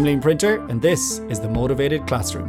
I'm Liam Printer, and this is the Motivated Classroom.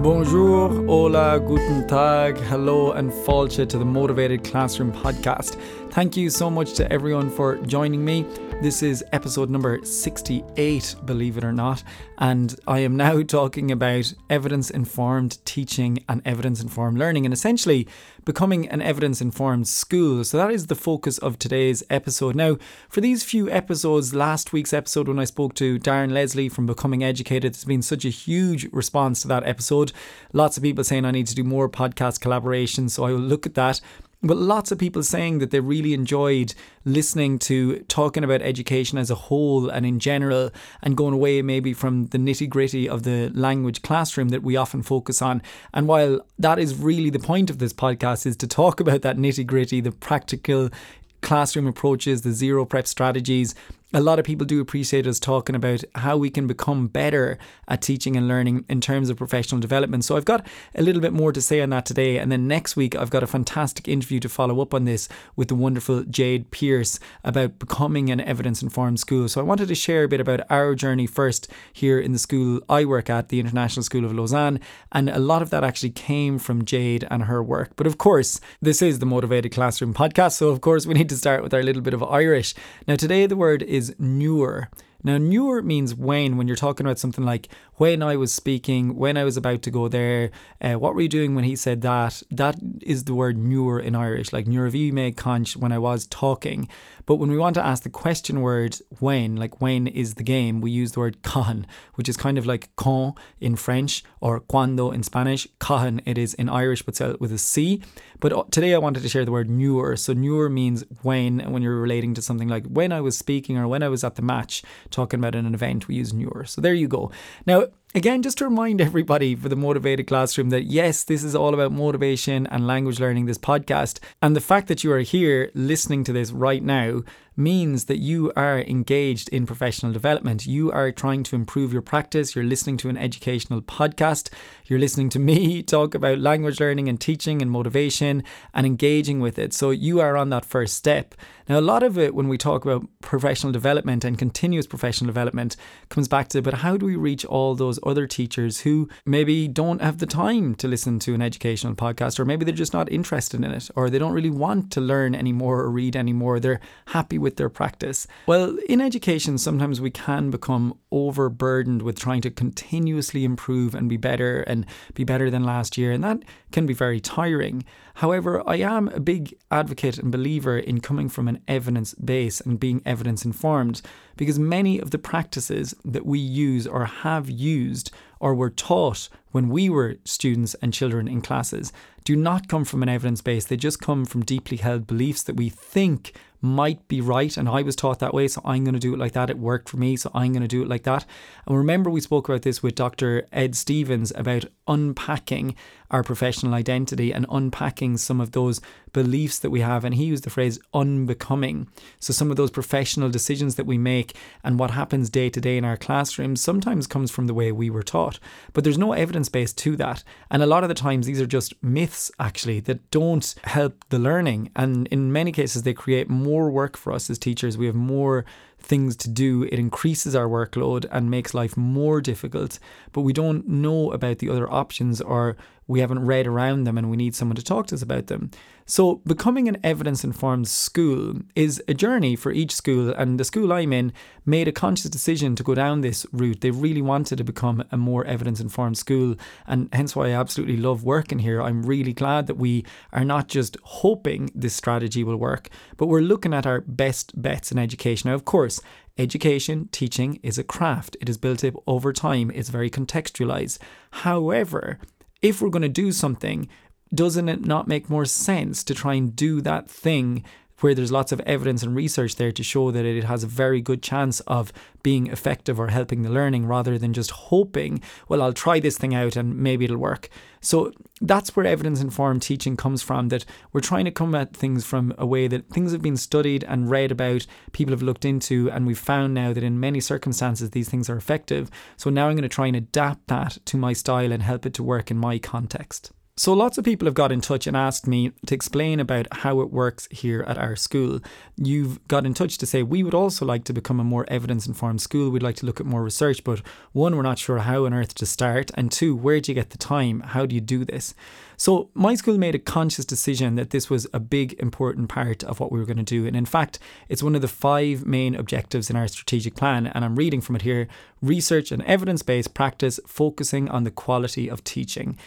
Bonjour, hola, guten tag, hello, and fáilte to the Motivated Classroom podcast. Thank you so much to everyone for joining me. This is episode number 68, believe it or not, and I am now talking about evidence informed teaching and evidence informed learning, and essentially becoming an evidence informed school. So that is the focus of today's episode. Now, for these few episodes, last week's episode when I spoke to Darren Leslie from Becoming Educated, there's been such a huge response to that episode. Lots of people saying I need to do more podcast collaborations, so I will look at that. But lots of people saying that they really enjoyed listening to talking about education as a whole and in general, and going away maybe from the nitty gritty of the language classroom that we often focus on. And while that is really the point of this podcast, is to talk about that nitty gritty, the practical classroom approaches, the zero prep strategies, a lot of people do appreciate us talking about how we can become better at teaching and learning in terms of professional development. So I've got a little bit more to say on that today. And then next week, I've got a fantastic interview to follow up on this with the wonderful Jade Pearce about becoming an evidence informed school. So I wanted to share a bit about our journey first here in the school I work at, the International School of Lausanne. And a lot of that actually came from Jade and her work. But of course, this is the Motivated Classroom podcast. So of course, we need to start with our little bit of Irish. Now, today the word is is nuair. Now, nuair means when, when you're talking about something like when I was speaking, when I was about to go there, uh, what were you doing when he said that? That is the word nuair in Irish, like nuravi me conch when I was talking. But when we want to ask the question word when, like when is the game, we use the word con, which is kind of like con in French or cuando in Spanish. Cahan it is in Irish, but with a C. But uh, today I wanted to share the word nuair. So nuair means when, when you're relating to something like when I was speaking or when I was at the match talking about an event, we use nuair. So there you go. Now, Again, just to remind everybody for the Motivated Classroom that yes, this is all about motivation and language learning, this podcast. And the fact that you are here listening to this right now means that you are engaged in professional development. You are trying to improve your practice. You're listening to an educational podcast. You're listening to me talk about language learning and teaching and motivation and engaging with it. So you are on that first step. Now, a lot of it, when we talk about professional development and continuous professional development, comes back to but how do we reach all those other teachers who maybe don't have the time to listen to an educational podcast, or maybe they're just not interested in it, or they don't really want to learn anymore or read anymore? They're happy with their practice. Well, in education, sometimes we can become overburdened with trying to continuously improve and be better and be better than last year, and that can be very tiring. However, I am a big advocate and believer in coming from an evidence base and being evidence informed because many of the practices that we use or have used or were taught when we were students and children in classes do not come from an evidence base. They just come from deeply held beliefs that we think might be right. And I was taught that way, so I'm going to do it like that. It worked for me, so I'm going to do it like that. And remember, we spoke about this with Dr. Ed Stevens about unpacking our professional identity and unpacking some of those beliefs that we have. And he used the phrase unbecoming. So some of those professional decisions that we make and what happens day to day in our classrooms sometimes comes from the way we were taught. But there's no evidence base to that. And a lot of the times, these are just myths, actually, that don't help the learning. And in many cases, they create more work for us as teachers. We have more things to do, it increases our workload and makes life more difficult. But we don't know about the other options or we haven't read around them and we need someone to talk to us about them. So, becoming an evidence informed school is a journey for each school, and the school I'm in made a conscious decision to go down this route. They really wanted to become a more evidence informed school, and hence why I absolutely love working here. I'm really glad that we are not just hoping this strategy will work, but we're looking at our best bets in education. Now, of course, Education, teaching is a craft. It is built up over time. It's very contextualized. However, if we're going to do something, doesn't it not make more sense to try and do that thing where there's lots of evidence and research there to show that it has a very good chance of being effective or helping the learning rather than just hoping, well, I'll try this thing out and maybe it'll work. So that's where evidence informed teaching comes from that we're trying to come at things from a way that things have been studied and read about, people have looked into, and we've found now that in many circumstances these things are effective. So now I'm going to try and adapt that to my style and help it to work in my context. So, lots of people have got in touch and asked me to explain about how it works here at our school. You've got in touch to say we would also like to become a more evidence informed school. We'd like to look at more research, but one, we're not sure how on earth to start, and two, where do you get the time? How do you do this? So, my school made a conscious decision that this was a big, important part of what we were going to do. And in fact, it's one of the five main objectives in our strategic plan. And I'm reading from it here research and evidence based practice focusing on the quality of teaching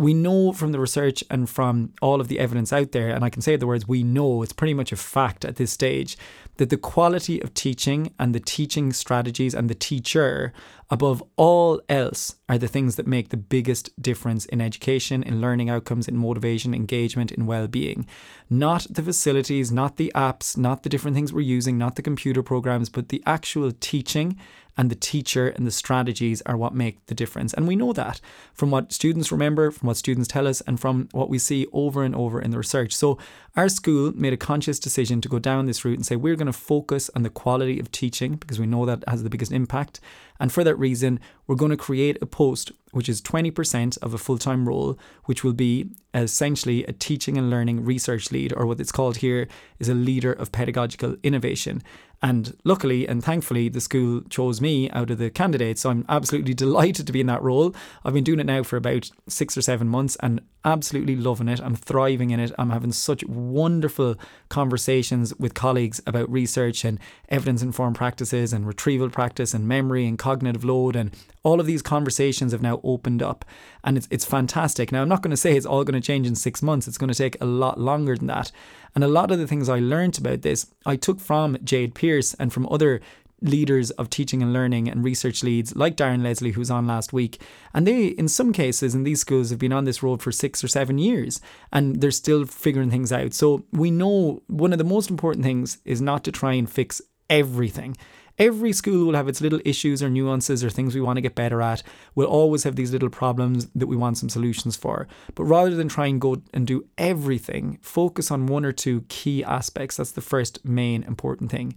we know from the research and from all of the evidence out there, and I can say the words we know, it's pretty much a fact at this stage, that the quality of teaching and the teaching strategies and the teacher, above all else, are the things that make the biggest difference in education, in learning outcomes, in motivation, engagement, in well being. Not the facilities, not the apps, not the different things we're using, not the computer programs, but the actual teaching and the teacher and the strategies are what make the difference. And we know that from what students remember, from what students tell us, and from what we see over and over in the research. So, our school made a conscious decision to go down this route and say we're going to focus on the quality of teaching because we know that has the biggest impact. And for that reason, we're going to create a post which is 20% of a full time role, which will be essentially a teaching and learning research lead, or what it's called here is a leader of pedagogical innovation. And luckily and thankfully, the school chose me out of the candidates. So I'm absolutely delighted to be in that role. I've been doing it now for about six or seven months and absolutely loving it. I'm thriving in it. I'm having such wonderful conversations with colleagues about research and evidence informed practices and retrieval practice and memory and cognitive load. And all of these conversations have now opened up and it's, it's fantastic. Now, I'm not going to say it's all going to change in six months, it's going to take a lot longer than that. And a lot of the things I learned about this, I took from Jade Pearce and from other leaders of teaching and learning and research leads like Darren Leslie, who was on last week. And they, in some cases, in these schools, have been on this road for six or seven years and they're still figuring things out. So we know one of the most important things is not to try and fix everything. Every school will have its little issues or nuances or things we want to get better at. We'll always have these little problems that we want some solutions for. But rather than try and go and do everything, focus on one or two key aspects. That's the first main important thing.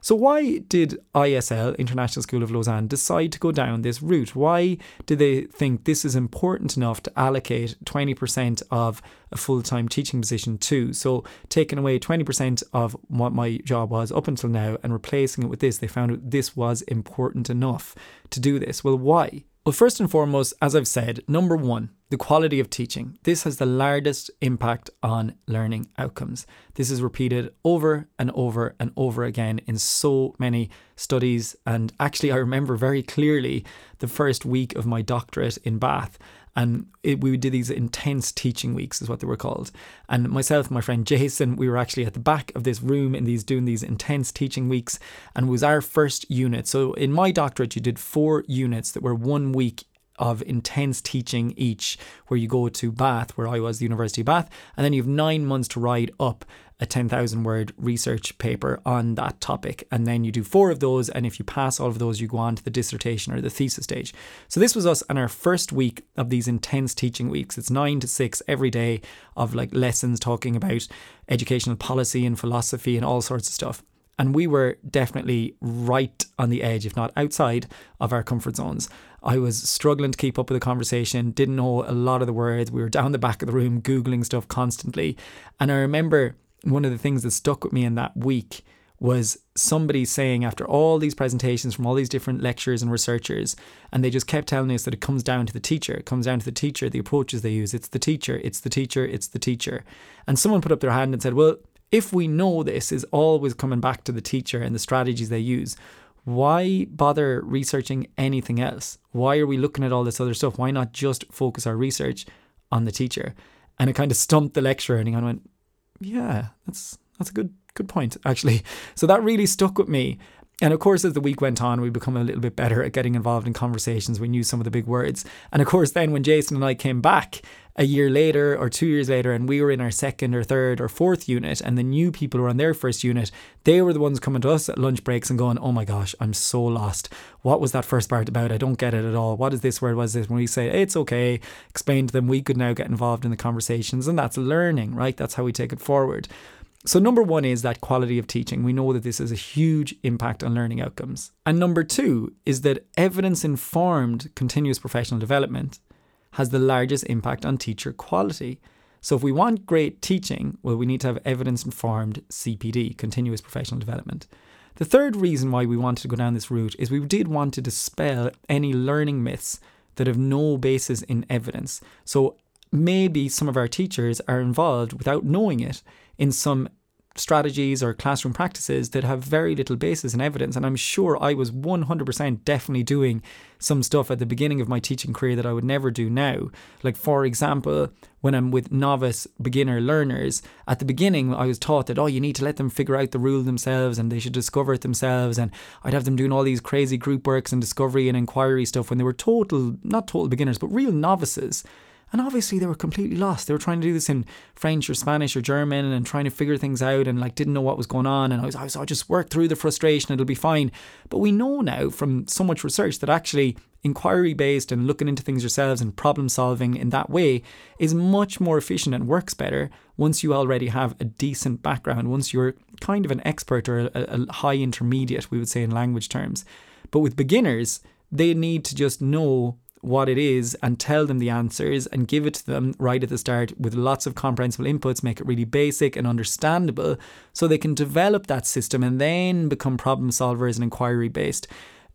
So, why did ISL, International School of Lausanne, decide to go down this route? Why did they think this is important enough to allocate 20% of a full time teaching position to? So, taking away 20% of what my job was up until now and replacing it with this, they found this was important enough to do this. Well, why? Well, first and foremost, as I've said, number one, the quality of teaching. This has the largest impact on learning outcomes. This is repeated over and over and over again in so many studies. And actually, I remember very clearly the first week of my doctorate in Bath and it, we did these intense teaching weeks is what they were called. And myself and my friend jason we were actually at the back of this room in these doing these intense teaching weeks and it was our first unit. So in my doctorate you did four units that were one week of intense teaching each, where you go to Bath, where I was, the University of Bath, and then you have nine months to write up a 10,000 word research paper on that topic. And then you do four of those. And if you pass all of those, you go on to the dissertation or the thesis stage. So this was us on our first week of these intense teaching weeks. It's nine to six every day of like lessons talking about educational policy and philosophy and all sorts of stuff. And we were definitely right on the edge, if not outside of our comfort zones. I was struggling to keep up with the conversation, didn't know a lot of the words. We were down the back of the room Googling stuff constantly. And I remember one of the things that stuck with me in that week was somebody saying after all these presentations from all these different lecturers and researchers, and they just kept telling us that it comes down to the teacher, it comes down to the teacher, the approaches they use, it's the teacher, it's the teacher, it's the teacher. And someone put up their hand and said, Well, if we know this is always coming back to the teacher and the strategies they use, why bother researching anything else? Why are we looking at all this other stuff? Why not just focus our research on the teacher? And it kind of stumped the lecturer and of went, yeah, that's that's a good good point actually. So that really stuck with me. And of course, as the week went on, we become a little bit better at getting involved in conversations. We knew some of the big words. And of course, then when Jason and I came back a year later or two years later, and we were in our second or third or fourth unit, and the new people were on their first unit, they were the ones coming to us at lunch breaks and going, Oh my gosh, I'm so lost. What was that first part about? I don't get it at all. What is this word? Was this? When we say, It's okay, explain to them, we could now get involved in the conversations. And that's learning, right? That's how we take it forward. So, number one is that quality of teaching. We know that this has a huge impact on learning outcomes. And number two is that evidence informed continuous professional development has the largest impact on teacher quality. So, if we want great teaching, well, we need to have evidence informed CPD, continuous professional development. The third reason why we wanted to go down this route is we did want to dispel any learning myths that have no basis in evidence. So, maybe some of our teachers are involved without knowing it in some strategies or classroom practices that have very little basis in evidence. And I'm sure I was 100% definitely doing some stuff at the beginning of my teaching career that I would never do now. Like, for example, when I'm with novice beginner learners, at the beginning, I was taught that, oh, you need to let them figure out the rule themselves and they should discover it themselves. And I'd have them doing all these crazy group works and discovery and inquiry stuff when they were total, not total beginners, but real novices. And obviously, they were completely lost. They were trying to do this in French or Spanish or German and trying to figure things out and like didn't know what was going on. And I was, I was, I'll just work through the frustration, it'll be fine. But we know now from so much research that actually inquiry based and looking into things yourselves and problem solving in that way is much more efficient and works better once you already have a decent background, once you're kind of an expert or a, a high intermediate, we would say in language terms. But with beginners, they need to just know what it is and tell them the answers and give it to them right at the start with lots of comprehensible inputs, make it really basic and understandable so they can develop that system and then become problem solvers and inquiry based.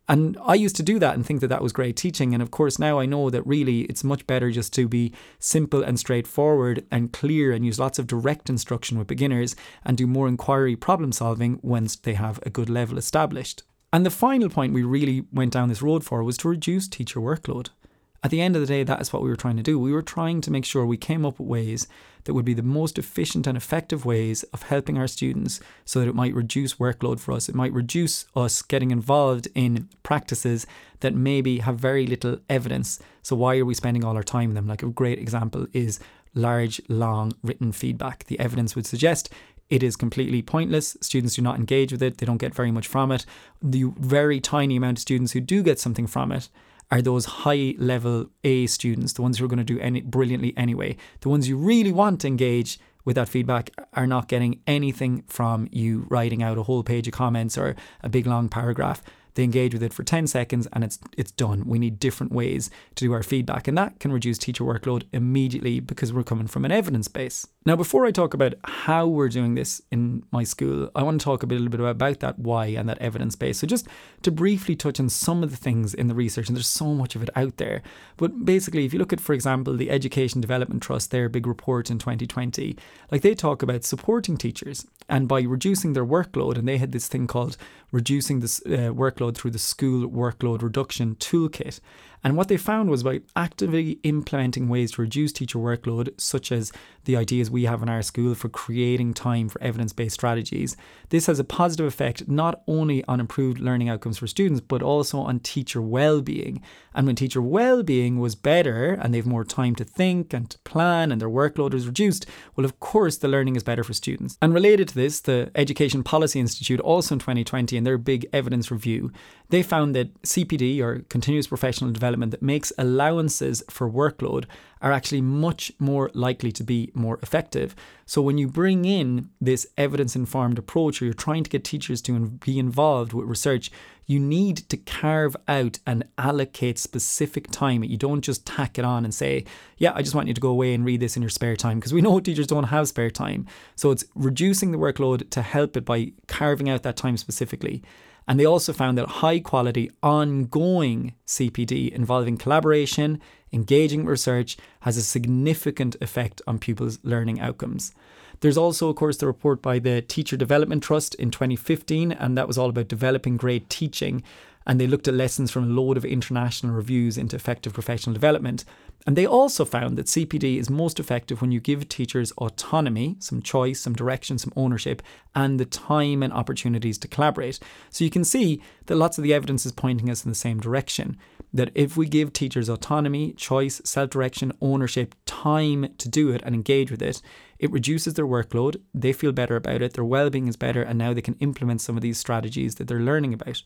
And I used to do that and think that that was great teaching. And of course, now I know that really it's much better just to be simple and straightforward and clear and use lots of direct instruction with beginners and do more inquiry problem solving once they have a good level established. And the final point we really went down this road for was to reduce teacher workload. At the end of the day, that is what we were trying to do. We were trying to make sure we came up with ways that would be the most efficient and effective ways of helping our students so that it might reduce workload for us. It might reduce us getting involved in practices that maybe have very little evidence. So, why are we spending all our time in them? Like a great example is large, long written feedback. The evidence would suggest it is completely pointless. Students do not engage with it, they don't get very much from it. The very tiny amount of students who do get something from it are those high level A students, the ones who are going to do any brilliantly anyway. The ones you really want to engage with that feedback are not getting anything from you writing out a whole page of comments or a big long paragraph. They engage with it for 10 seconds and it's it's done. We need different ways to do our feedback and that can reduce teacher workload immediately because we're coming from an evidence base. Now before I talk about how we're doing this in my school, I want to talk a little bit about that why and that evidence base. So just to briefly touch on some of the things in the research and there's so much of it out there. But basically if you look at for example the Education Development Trust their big report in 2020, like they talk about supporting teachers and by reducing their workload and they had this thing called reducing this uh, workload through the school workload reduction toolkit. And what they found was by actively implementing ways to reduce teacher workload, such as the ideas we have in our school for creating time for evidence based strategies, this has a positive effect not only on improved learning outcomes for students, but also on teacher well being. And when teacher well being was better and they've more time to think and to plan and their workload is reduced, well, of course, the learning is better for students. And related to this, the Education Policy Institute, also in 2020, in their big evidence review, they found that CPD or continuous professional development that makes allowances for workload are actually much more likely to be more effective. So when you bring in this evidence informed approach or you're trying to get teachers to be involved with research, you need to carve out and allocate specific time. You don't just tack it on and say, yeah, I just want you to go away and read this in your spare time because we know teachers don't have spare time. So it's reducing the workload to help it by carving out that time specifically. And they also found that high quality, ongoing CPD involving collaboration, engaging research, has a significant effect on pupils' learning outcomes. There's also, of course, the report by the Teacher Development Trust in 2015, and that was all about developing great teaching. And they looked at lessons from a load of international reviews into effective professional development. And they also found that CPD is most effective when you give teachers autonomy, some choice, some direction, some ownership, and the time and opportunities to collaborate. So you can see that lots of the evidence is pointing us in the same direction. That if we give teachers autonomy, choice, self direction, ownership, time to do it and engage with it, it reduces their workload, they feel better about it, their well being is better, and now they can implement some of these strategies that they're learning about.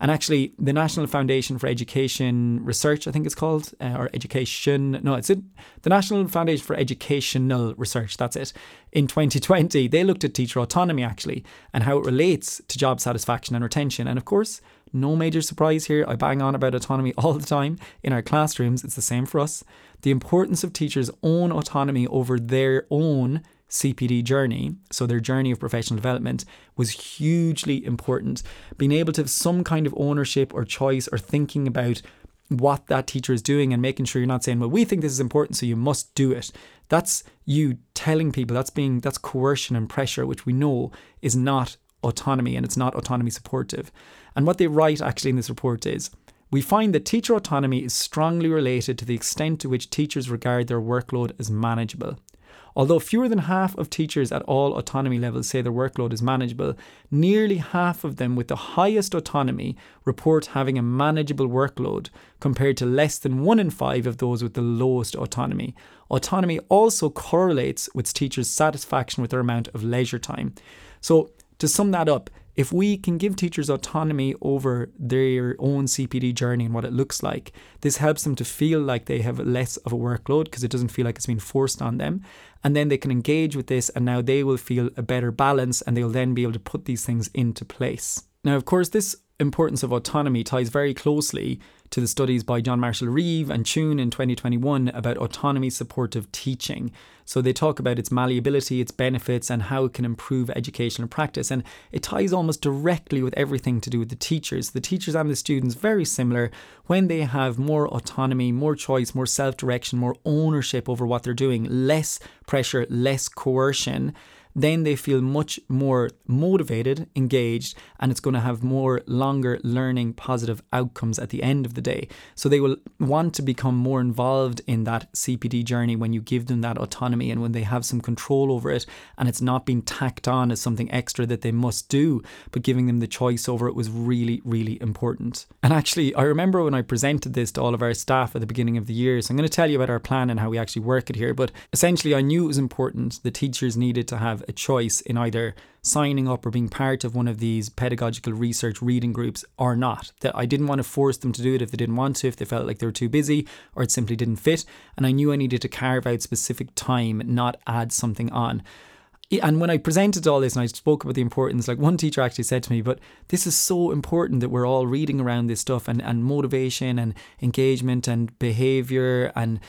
And actually, the National Foundation for Education Research, I think it's called, uh, or Education, no, it's it, the National Foundation for Educational Research, that's it. In 2020, they looked at teacher autonomy actually and how it relates to job satisfaction and retention. And of course, No major surprise here. I bang on about autonomy all the time in our classrooms. It's the same for us. The importance of teachers' own autonomy over their own CPD journey, so their journey of professional development, was hugely important. Being able to have some kind of ownership or choice or thinking about what that teacher is doing and making sure you're not saying, well, we think this is important, so you must do it. That's you telling people that's being that's coercion and pressure, which we know is not autonomy and it's not autonomy supportive. And what they write actually in this report is we find that teacher autonomy is strongly related to the extent to which teachers regard their workload as manageable. Although fewer than half of teachers at all autonomy levels say their workload is manageable, nearly half of them with the highest autonomy report having a manageable workload, compared to less than one in five of those with the lowest autonomy. Autonomy also correlates with teachers' satisfaction with their amount of leisure time. So, to sum that up, if we can give teachers autonomy over their own CPD journey and what it looks like, this helps them to feel like they have less of a workload because it doesn't feel like it's being forced on them. And then they can engage with this, and now they will feel a better balance and they'll then be able to put these things into place. Now, of course, this importance of autonomy ties very closely to the studies by Johnmarshall Reeve and Cheon in 2021 about autonomy supportive teaching. So they talk about its malleability, its benefits, and how it can improve educational practice. And it ties almost directly with everything to do with the teachers. The teachers and the students, very similar, when they have more autonomy, more choice, more self direction, more ownership over what they're doing, less pressure, less coercion then they feel much more motivated, engaged, and it's going to have more longer learning positive outcomes at the end of the day. So they will want to become more involved in that CPD journey when you give them that autonomy and when they have some control over it and it's not being tacked on as something extra that they must do, but giving them the choice over it was really, really important. And actually, I remember when I presented this to all of our staff at the beginning of the year. So I'm going to tell you about our plan and how we actually work it here. But essentially, I knew it was important. The teachers needed to have a choice in either signing up or being part of one of these pedagogical research reading groups or not. That I didn't want to force them to do it if they didn't want to, if they felt like they were too busy or it simply didn't fit. And I knew I needed to carve out specific time, not add something on. And when I presented all this and I spoke about the importance, like one teacher actually said to me, but this is so important that we're all reading around this stuff and, and motivation and engagement and behavior and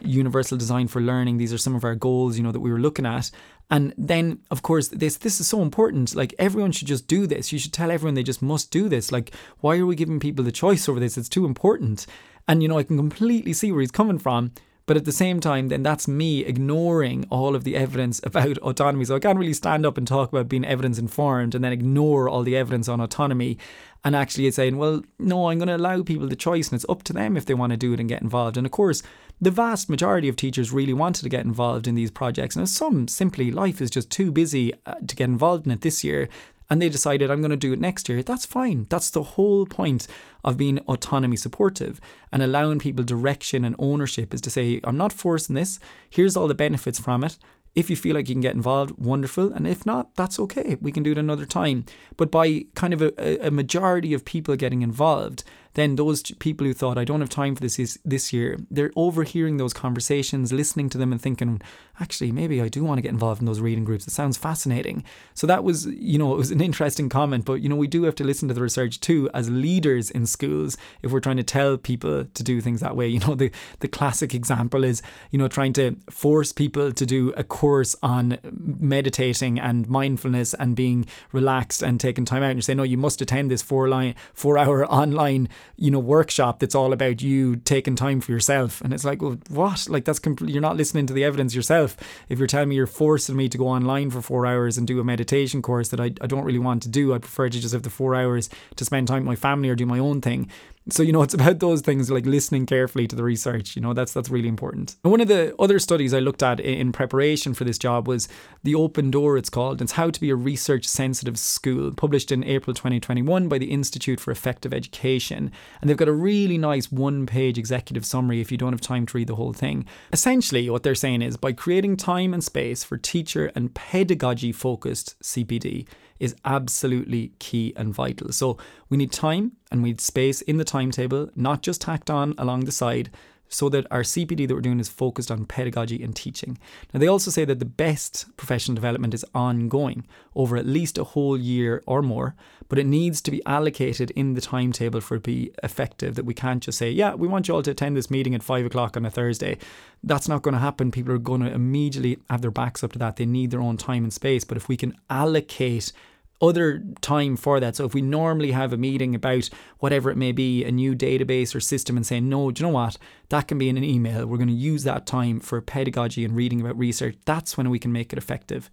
universal design for learning. These are some of our goals, you know, that we were looking at. And then, of course, this this is so important. Like everyone should just do this. You should tell everyone they just must do this. Like, why are we giving people the choice over this? It's too important. And you know, I can completely see where he's coming from. But at the same time, then that's me ignoring all of the evidence about autonomy. So I can't really stand up and talk about being evidence informed and then ignore all the evidence on autonomy and actually saying, well, no, I'm going to allow people the choice and it's up to them if they want to do it and get involved. And of course, the vast majority of teachers really wanted to get involved in these projects. And some simply, life is just too busy uh, to get involved in it this year and they decided I'm going to do it next year, that's fine. That's the whole point of being autonomy supportive and allowing people direction and ownership is to say, I'm not forcing this. Here's all the benefits from it. If you feel like you can get involved, wonderful. And if not, that's okay. We can do it another time. But by kind of a, a majority of people getting involved, then those people who thought I don't have time for this is, this year, they're overhearing those conversations, listening to them, and thinking, actually, maybe I do want to get involved in those reading groups. It sounds fascinating. So that was, you know, it was an interesting comment. But you know, we do have to listen to the research too as leaders in schools if we're trying to tell people to do things that way. You know, the the classic example is, you know, trying to force people to do a course on meditating and mindfulness and being relaxed and taking time out. And you say, no, you must attend this four line four hour online you know workshop that's all about you taking time for yourself. And it's like well what? Like that's completely you're not listening to the evidence yourself. If you're telling me you're forcing me to go online for four hours and do a meditation course that I, I don't really want to do I prefer to just have the four hours to spend time with my family or do my own thing so you know it's about those things like listening carefully to the research you know that's that's really important. And one of the other studies i looked at in preparation for this job was the open door it's called. It's how to be a research sensitive school published in april 2021 by the institute for effective education. And they've got a really nice one page executive summary if you don't have time to read the whole thing. Essentially what they're saying is by creating time and space for teacher and pedagogy focused cpd is absolutely key and vital. So we need time and we need space in the timetable, not just tacked on along the side. So that our CPD that we're doing is focused on pedagogy and teaching. Now, they also say that the best professional development is ongoing over at least a whole year or more, but it needs to be allocated in the timetable for it to be effective. That we can't just say, yeah, we want you all to attend this meeting at five o'clock on a Thursday. That's not going to happen. People are going to immediately have their backs up to that. They need their own time and space. But if we can allocate other time for that. So if we normally have a meeting about whatever it may be, a new database or system, and saying, no, do you know what? That can be in an email. We're going to use that time for pedagogy and reading about research. That's when we can make it effective.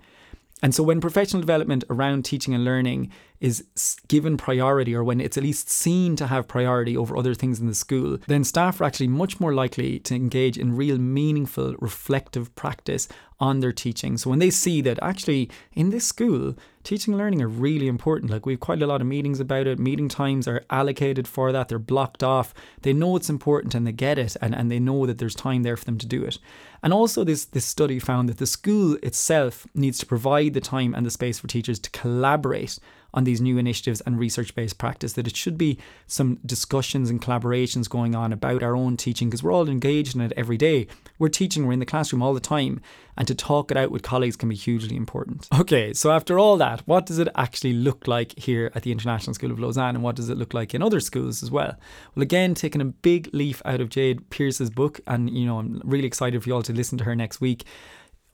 And so when professional development around teaching and learning is given priority, or when it's at least seen to have priority over other things in the school, then staff are actually much more likely to engage in real meaningful, reflective practice on their teaching. So when they see that actually in this school, teaching and learning are really important. Like we've quite a lot of meetings about it. Meeting times are allocated for that. They're blocked off. They know it's important and they get it and, and they know that there's time there for them to do it. And also this this study found that the school itself needs to provide the time and the space for teachers to collaborate on these new initiatives and research based practice, that it should be some discussions and collaborations going on about our own teaching because we're all engaged in it every day. We're teaching, we're in the classroom all the time, and to talk it out with colleagues can be hugely important. Okay, so after all that, what does it actually look like here at the International School of Lausanne and what does it look like in other schools as well? Well, again, taking a big leaf out of Jade Pearce's book, and you know, I'm really excited for you all to listen to her next week.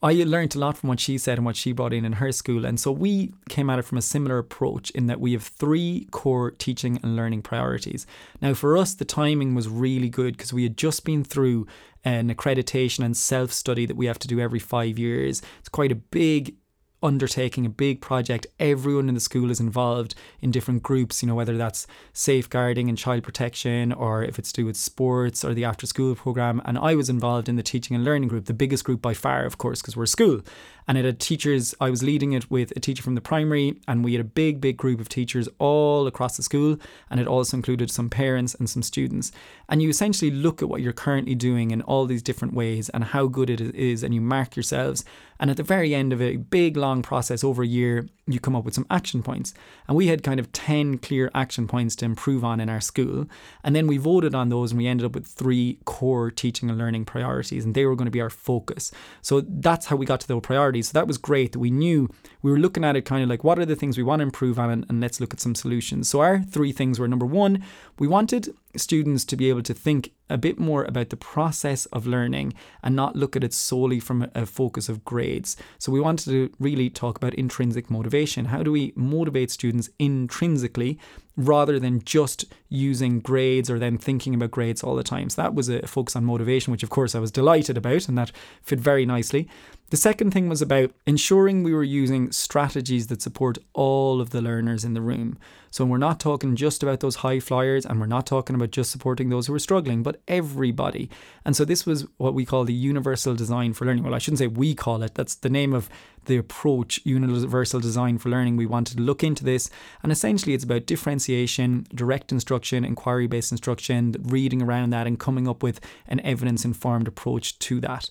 I learned a lot from what she said and what she brought in in her school. And so we came at it from a similar approach in that we have three core teaching and learning priorities. Now, for us, the timing was really good because we had just been through an accreditation and self study that we have to do every five years. It's quite a big undertaking a big project. Everyone in the school is involved in different groups, you know, whether that's safeguarding and child protection or if it's to do with sports or the after school program. And I was involved in the teaching and learning group, the biggest group by far, of course, because we're a school. And it had teachers, I was leading it with a teacher from the primary, and we had a big, big group of teachers all across the school. And it also included some parents and some students. And you essentially look at what you're currently doing in all these different ways and how good it is, and you mark yourselves. And at the very end of a big, long process over a year, you come up with some action points. And we had kind of 10 clear action points to improve on in our school. And then we voted on those and we ended up with three core teaching and learning priorities, and they were going to be our focus. So that's how we got to those priorities. So that was great that we knew we were looking at it kind of like what are the things we want to improve on, and, and let's look at some solutions. So our three things were number one, we wanted students to be able to think a bit more about the process of learning and not look at it solely from a focus of grades. So we wanted to really talk about intrinsic motivation. How do we motivate students intrinsically rather than just using grades or then thinking about grades all the time. So that was a focus on motivation, which of course I was delighted about and that fit very nicely. The second thing was about ensuring we were using strategies that support all of the learners in the room. So we're not talking just about those high flyers and we're not talking about just supporting those who are struggling, but everybody. And so this was what we call the universal design for learning. Well, I shouldn't say we call it, that's the name of the approach, universal design for learning. We wanted to look into this. And essentially, it's about differentiation, direct instruction, inquiry based instruction, reading around that, and coming up with an evidence informed approach to that.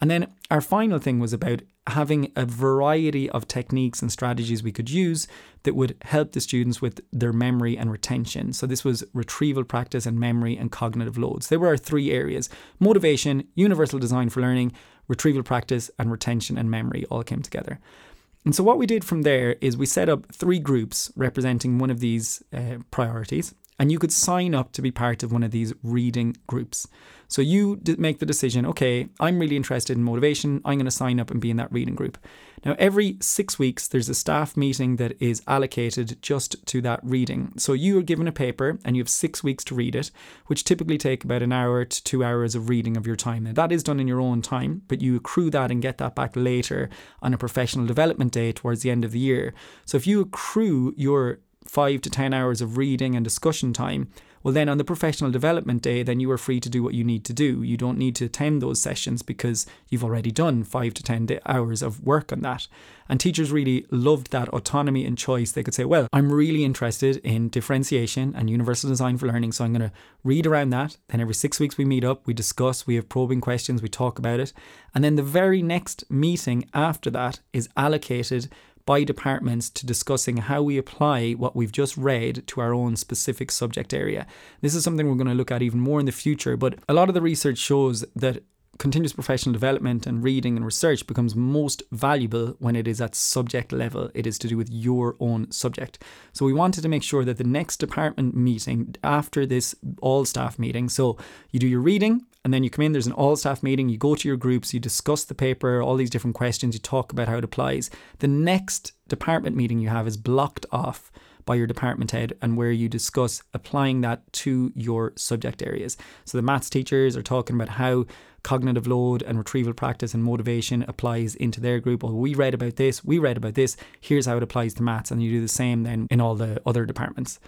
And then our final thing was about having a variety of techniques and strategies we could use that would help the students with their memory and retention. So, this was retrieval practice and memory and cognitive loads. They were our three areas motivation, universal design for learning, retrieval practice, and retention and memory all came together. And so, what we did from there is we set up three groups representing one of these uh, priorities, and you could sign up to be part of one of these reading groups. So you make the decision, okay, I'm really interested in motivation. I'm going to sign up and be in that reading group. Now, every six weeks, there's a staff meeting that is allocated just to that reading. So you are given a paper and you have six weeks to read it, which typically take about an hour to two hours of reading of your time. Now, that is done in your own time, but you accrue that and get that back later on a professional development day towards the end of the year. So if you accrue your five to 10 hours of reading and discussion time, well, then on the professional development day, then you are free to do what you need to do. You don't need to attend those sessions because you've already done five to 10 hours of work on that. And teachers really loved that autonomy and choice. They could say, well, I'm really interested in differentiation and universal design for learning. So I'm going to read around that. Then every six weeks we meet up, we discuss, we have probing questions, we talk about it. And then the very next meeting after that is allocated by departments to discussing how we apply what we've just read to our own specific subject area. This is something we're going to look at even more in the future, but a lot of the research shows that continuous professional development and reading and research becomes most valuable when it is at subject level. It is to do with your own subject. So we wanted to make sure that the next department meeting after this all staff meeting, so you do your reading and then you come in, there's an all staff meeting, you go to your groups, you discuss the paper, all these different questions, you talk about how it applies. The next department meeting you have is blocked off by your department head and where you discuss applying that to your subject areas. So the maths teachers are talking about how cognitive load and retrieval practice and motivation applies into their group. Well, we read about this, we read about this, here's how it applies to maths, and you do the same then in all the other departments.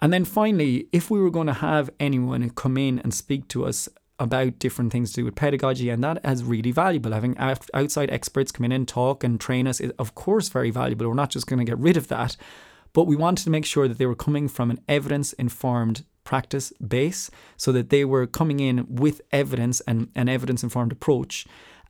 And then finally, if we were going to have anyone come in and speak to us about different things to do with pedagogy, and that is really valuable. Having outside experts come in and talk and train us is, of course, very valuable. We're not just going to get rid of that, but we wanted to make sure that they were coming from an evidence informed practice base so that they were coming in with evidence and an evidence informed approach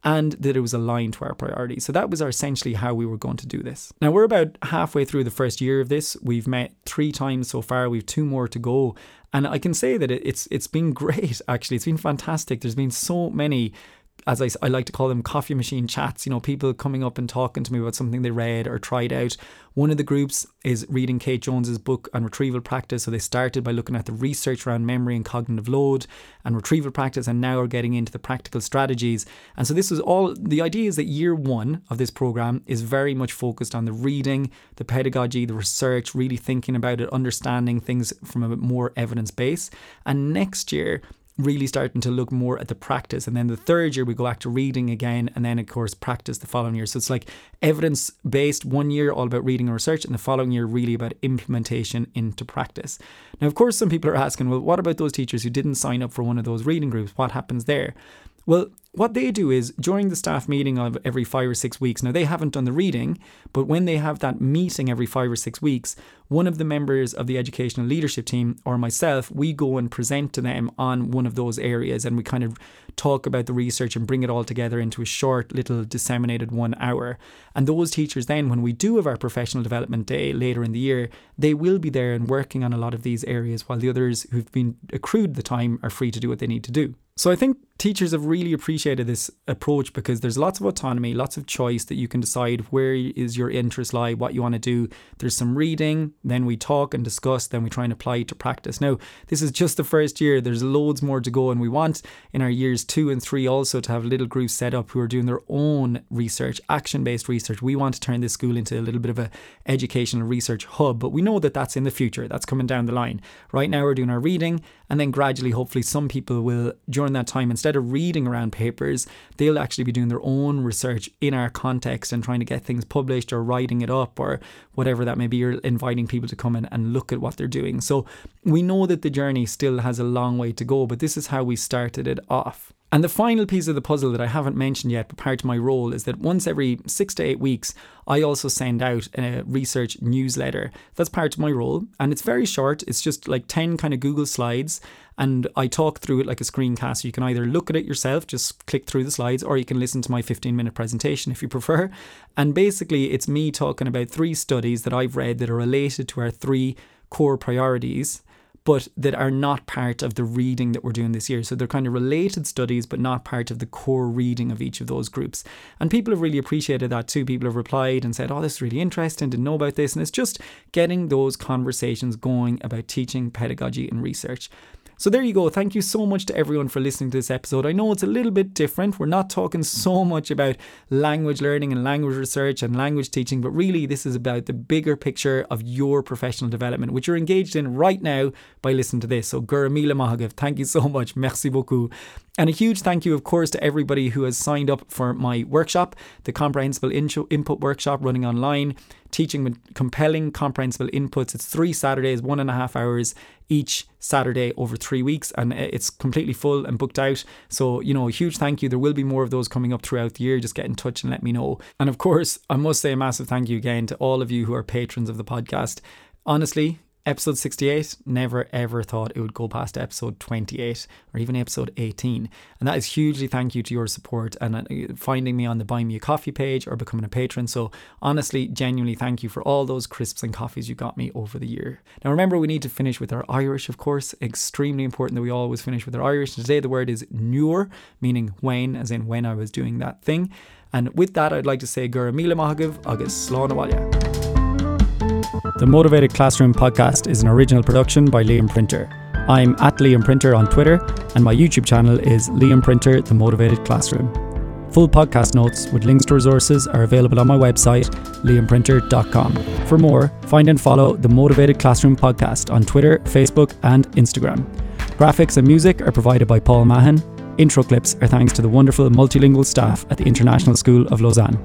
and that it was aligned to our priorities. So that was essentially how we were going to do this. Now we're about halfway through the first year of this. We've met three times so far. We've two more to go, and I can say that it's it's been great. Actually, it's been fantastic. There's been so many as I, I like to call them coffee machine chats, you know, people coming up and talking to me about something they read or tried out. One of the groups is reading Kate Jones's book on retrieval practice. So they started by looking at the research around memory and cognitive load and retrieval practice, and now are getting into the practical strategies. And so this was all the idea is that year one of this program is very much focused on the reading, the pedagogy, the research, really thinking about it, understanding things from a more evidence base. And next year, really starting to look more at the practice. And then the third year, we go back to reading again, and then, of course, practice the following year. So it's like evidence based one year, all about reading and research, and the following year, really about implementation into practice. Now, of course, some people are asking, well, what about those teachers who didn't sign up for one of those reading groups? What happens there? Well, what they do is during the staff meeting of every five or six weeks, now they haven't done the reading, but when they have that meeting every five or six weeks, one of the members of the educational leadership team or myself, we go and present to them on one of those areas and we kind of talk about the research and bring it all together into a short little disseminated one hour. And those teachers then, when we do have our professional development day later in the year, they will be there and working on a lot of these areas while the others who've been accrued the time are free to do what they need to do. So I think teachers have really appreciated this approach because there's lots of autonomy, lots of choice that you can decide where is your interest lie, what you want to do. There's some reading, then we talk and discuss, then we try and apply it to practice. Now, this is just the first year. There's loads more to go and we want in our years 2 and 3 also to have little groups set up who are doing their own research, action-based research. We want to turn this school into a little bit of a educational research hub, but we know that that's in the future. That's coming down the line. Right now we're doing our reading and then gradually hopefully some people will during that time instead of reading around papers, they'll actually be doing their own research in our context and trying to get things published or writing it up or whatever that may be. You're inviting people to come in and look at what they're doing. So we know that the journey still has a long way to go, but this is how we started it off. And the final piece of the puzzle that I haven't mentioned yet, but part of my role, is that once every six to eight weeks, I also send out a research newsletter. That's part of my role. And it's very short, it's just like 10 kind of Google slides. And I talk through it like a screencast. You can either look at it yourself, just click through the slides, or you can listen to my 15 minute presentation if you prefer. And basically, it's me talking about three studies that I've read that are related to our three core priorities but that are not part of the reading that we're doing this year. So they're kind of related studies, but not part of the core reading of each of those groups. And people have really appreciated that too. People have replied and said, Oh, this is really interesting, didn't know about this. And it's just getting those conversations going about teaching, pedagogy, and research. So there you go. Thank you so much to everyone for listening to this episode. I know it's a little bit different. We're not talking so much about language learning and language research and language teaching, but really this is about the bigger picture of your professional development, which you're engaged in right now by listening to this. So Guramila Mahagav, thank you so much. Merci beaucoup. And a huge thank you, of course, to everybody who has signed up for my workshop, the Comprehensible Input Workshop running online, teaching with compelling comprehensible inputs. It's three Saturdays, one and a half hours each Saturday over three weeks, and it's completely full and booked out. So, you know, a huge thank you. There will be more of those coming up throughout the year. Just get in touch and let me know. And of course, I must say a massive thank you again to all of you who are patrons of the podcast. Honestly, Episode 68, never ever thought it would go past episode 28 or even episode 18. And that is hugely thank you to your support and uh, finding me on the Buy Me a Coffee page or becoming a patron. So, honestly, genuinely thank you for all those crisps and coffees you got me over the year. Now, remember, we need to finish with our Irish, of course. Extremely important that we always finish with our Irish. Today, the word is nuair, meaning when, as in when I was doing that thing. And with that, I'd like to say Gura Mila Mahagav Agus Slánawalya. The Motivated Classroom podcast is an original production by Liam Printer. I'm at Liam Printer on Twitter, and my YouTube channel is Liam Printer The Motivated Classroom. Full podcast notes with links to resources are available on my website, liamprinter.com. For more, find and follow the Motivated Classroom podcast on Twitter, Facebook, and Instagram. Graphics and music are provided by Paul Mahan. Intro clips are thanks to the wonderful multilingual staff at the International School of Lausanne.